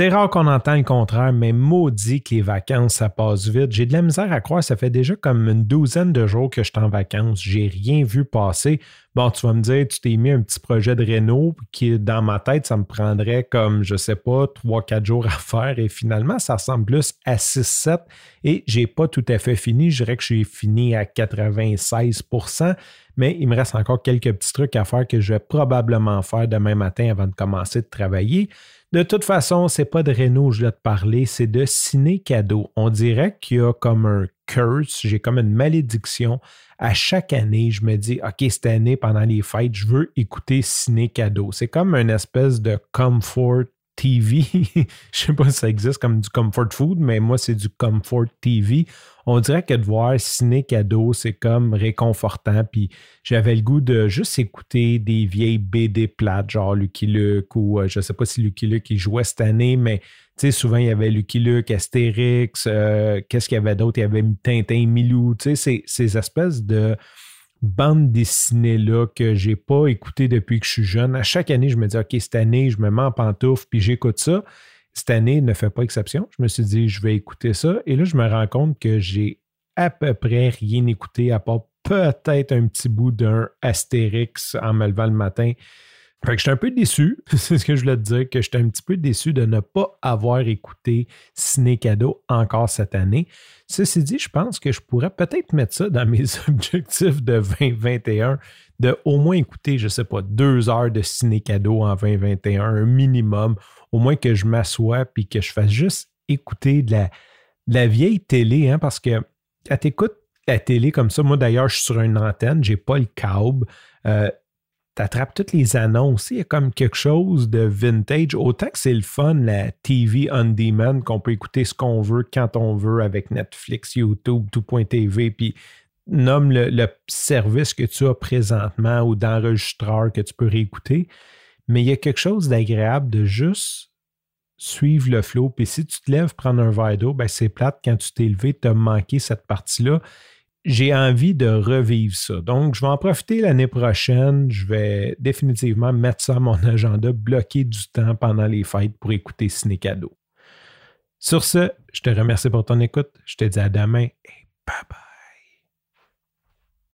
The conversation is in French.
C'est rare qu'on entend le contraire, mais maudit que les vacances, ça passe vite. J'ai de la misère à croire, ça fait déjà comme une douzaine de jours que je suis en vacances. J'ai rien vu passer. Bon, tu vas me dire, tu t'es mis un petit projet de Renault qui, dans ma tête, ça me prendrait comme, je sais pas, 3-4 jours à faire. Et finalement, ça ressemble plus à 6-7. Et j'ai pas tout à fait fini. Je dirais que j'ai fini à 96% mais il me reste encore quelques petits trucs à faire que je vais probablement faire demain matin avant de commencer de travailler. De toute façon, c'est pas de Renault que je vais te parler, c'est de ciné cadeau. On dirait qu'il y a comme un curse, j'ai comme une malédiction. À chaque année, je me dis, OK, cette année, pendant les fêtes, je veux écouter ciné cadeau. C'est comme une espèce de comfort TV. je sais pas si ça existe comme du comfort food, mais moi, c'est du comfort TV. On dirait que de voir ciné cadeau, c'est comme réconfortant. Puis j'avais le goût de juste écouter des vieilles BD plates, genre Lucky Luke, ou euh, je sais pas si Lucky Luke jouait cette année, mais tu sais, souvent il y avait Lucky Luke, Astérix, euh, qu'est-ce qu'il y avait d'autre? Il y avait Tintin, Milou, tu sais, ces espèces de bande dessinée-là que j'ai pas écouté depuis que je suis jeune. À chaque année, je me dis, OK, cette année, je me mets en pantoufle puis j'écoute ça. Cette année ne fait pas exception. Je me suis dit, je vais écouter ça. Et là, je me rends compte que j'ai à peu près rien écouté à part peut-être un petit bout d'un Astérix en me levant le matin fait que j'étais un peu déçu, c'est ce que je voulais te dire, que j'étais un petit peu déçu de ne pas avoir écouté Ciné Cadeau encore cette année. Ceci dit, je pense que je pourrais peut-être mettre ça dans mes objectifs de 2021, de au moins écouter, je ne sais pas, deux heures de Ciné Cadeau en 2021, un minimum, au moins que je m'assoie puis que je fasse juste écouter de la, la vieille télé, hein, parce que quand tu écoutes la télé comme ça, moi d'ailleurs, je suis sur une antenne, j'ai pas le câble. Euh, attrapes toutes les annonces. Il y a comme quelque chose de vintage. Autant que c'est le fun, la TV on demand, qu'on peut écouter ce qu'on veut quand on veut avec Netflix, YouTube, tout.tv, puis nomme le, service que tu as présentement ou d'enregistreur que tu peux réécouter. Mais il y a quelque chose d'agréable de juste suivre le flow. Puis si tu te lèves prendre un verre d'eau, ben c'est plate quand tu t'es levé, tu as manqué cette partie-là j'ai envie de revivre ça. Donc, je vais en profiter l'année prochaine. Je vais définitivement mettre ça à mon agenda, bloquer du temps pendant les fêtes pour écouter Ciné Cadeau. Sur ce, je te remercie pour ton écoute. Je te dis à demain et bye bye.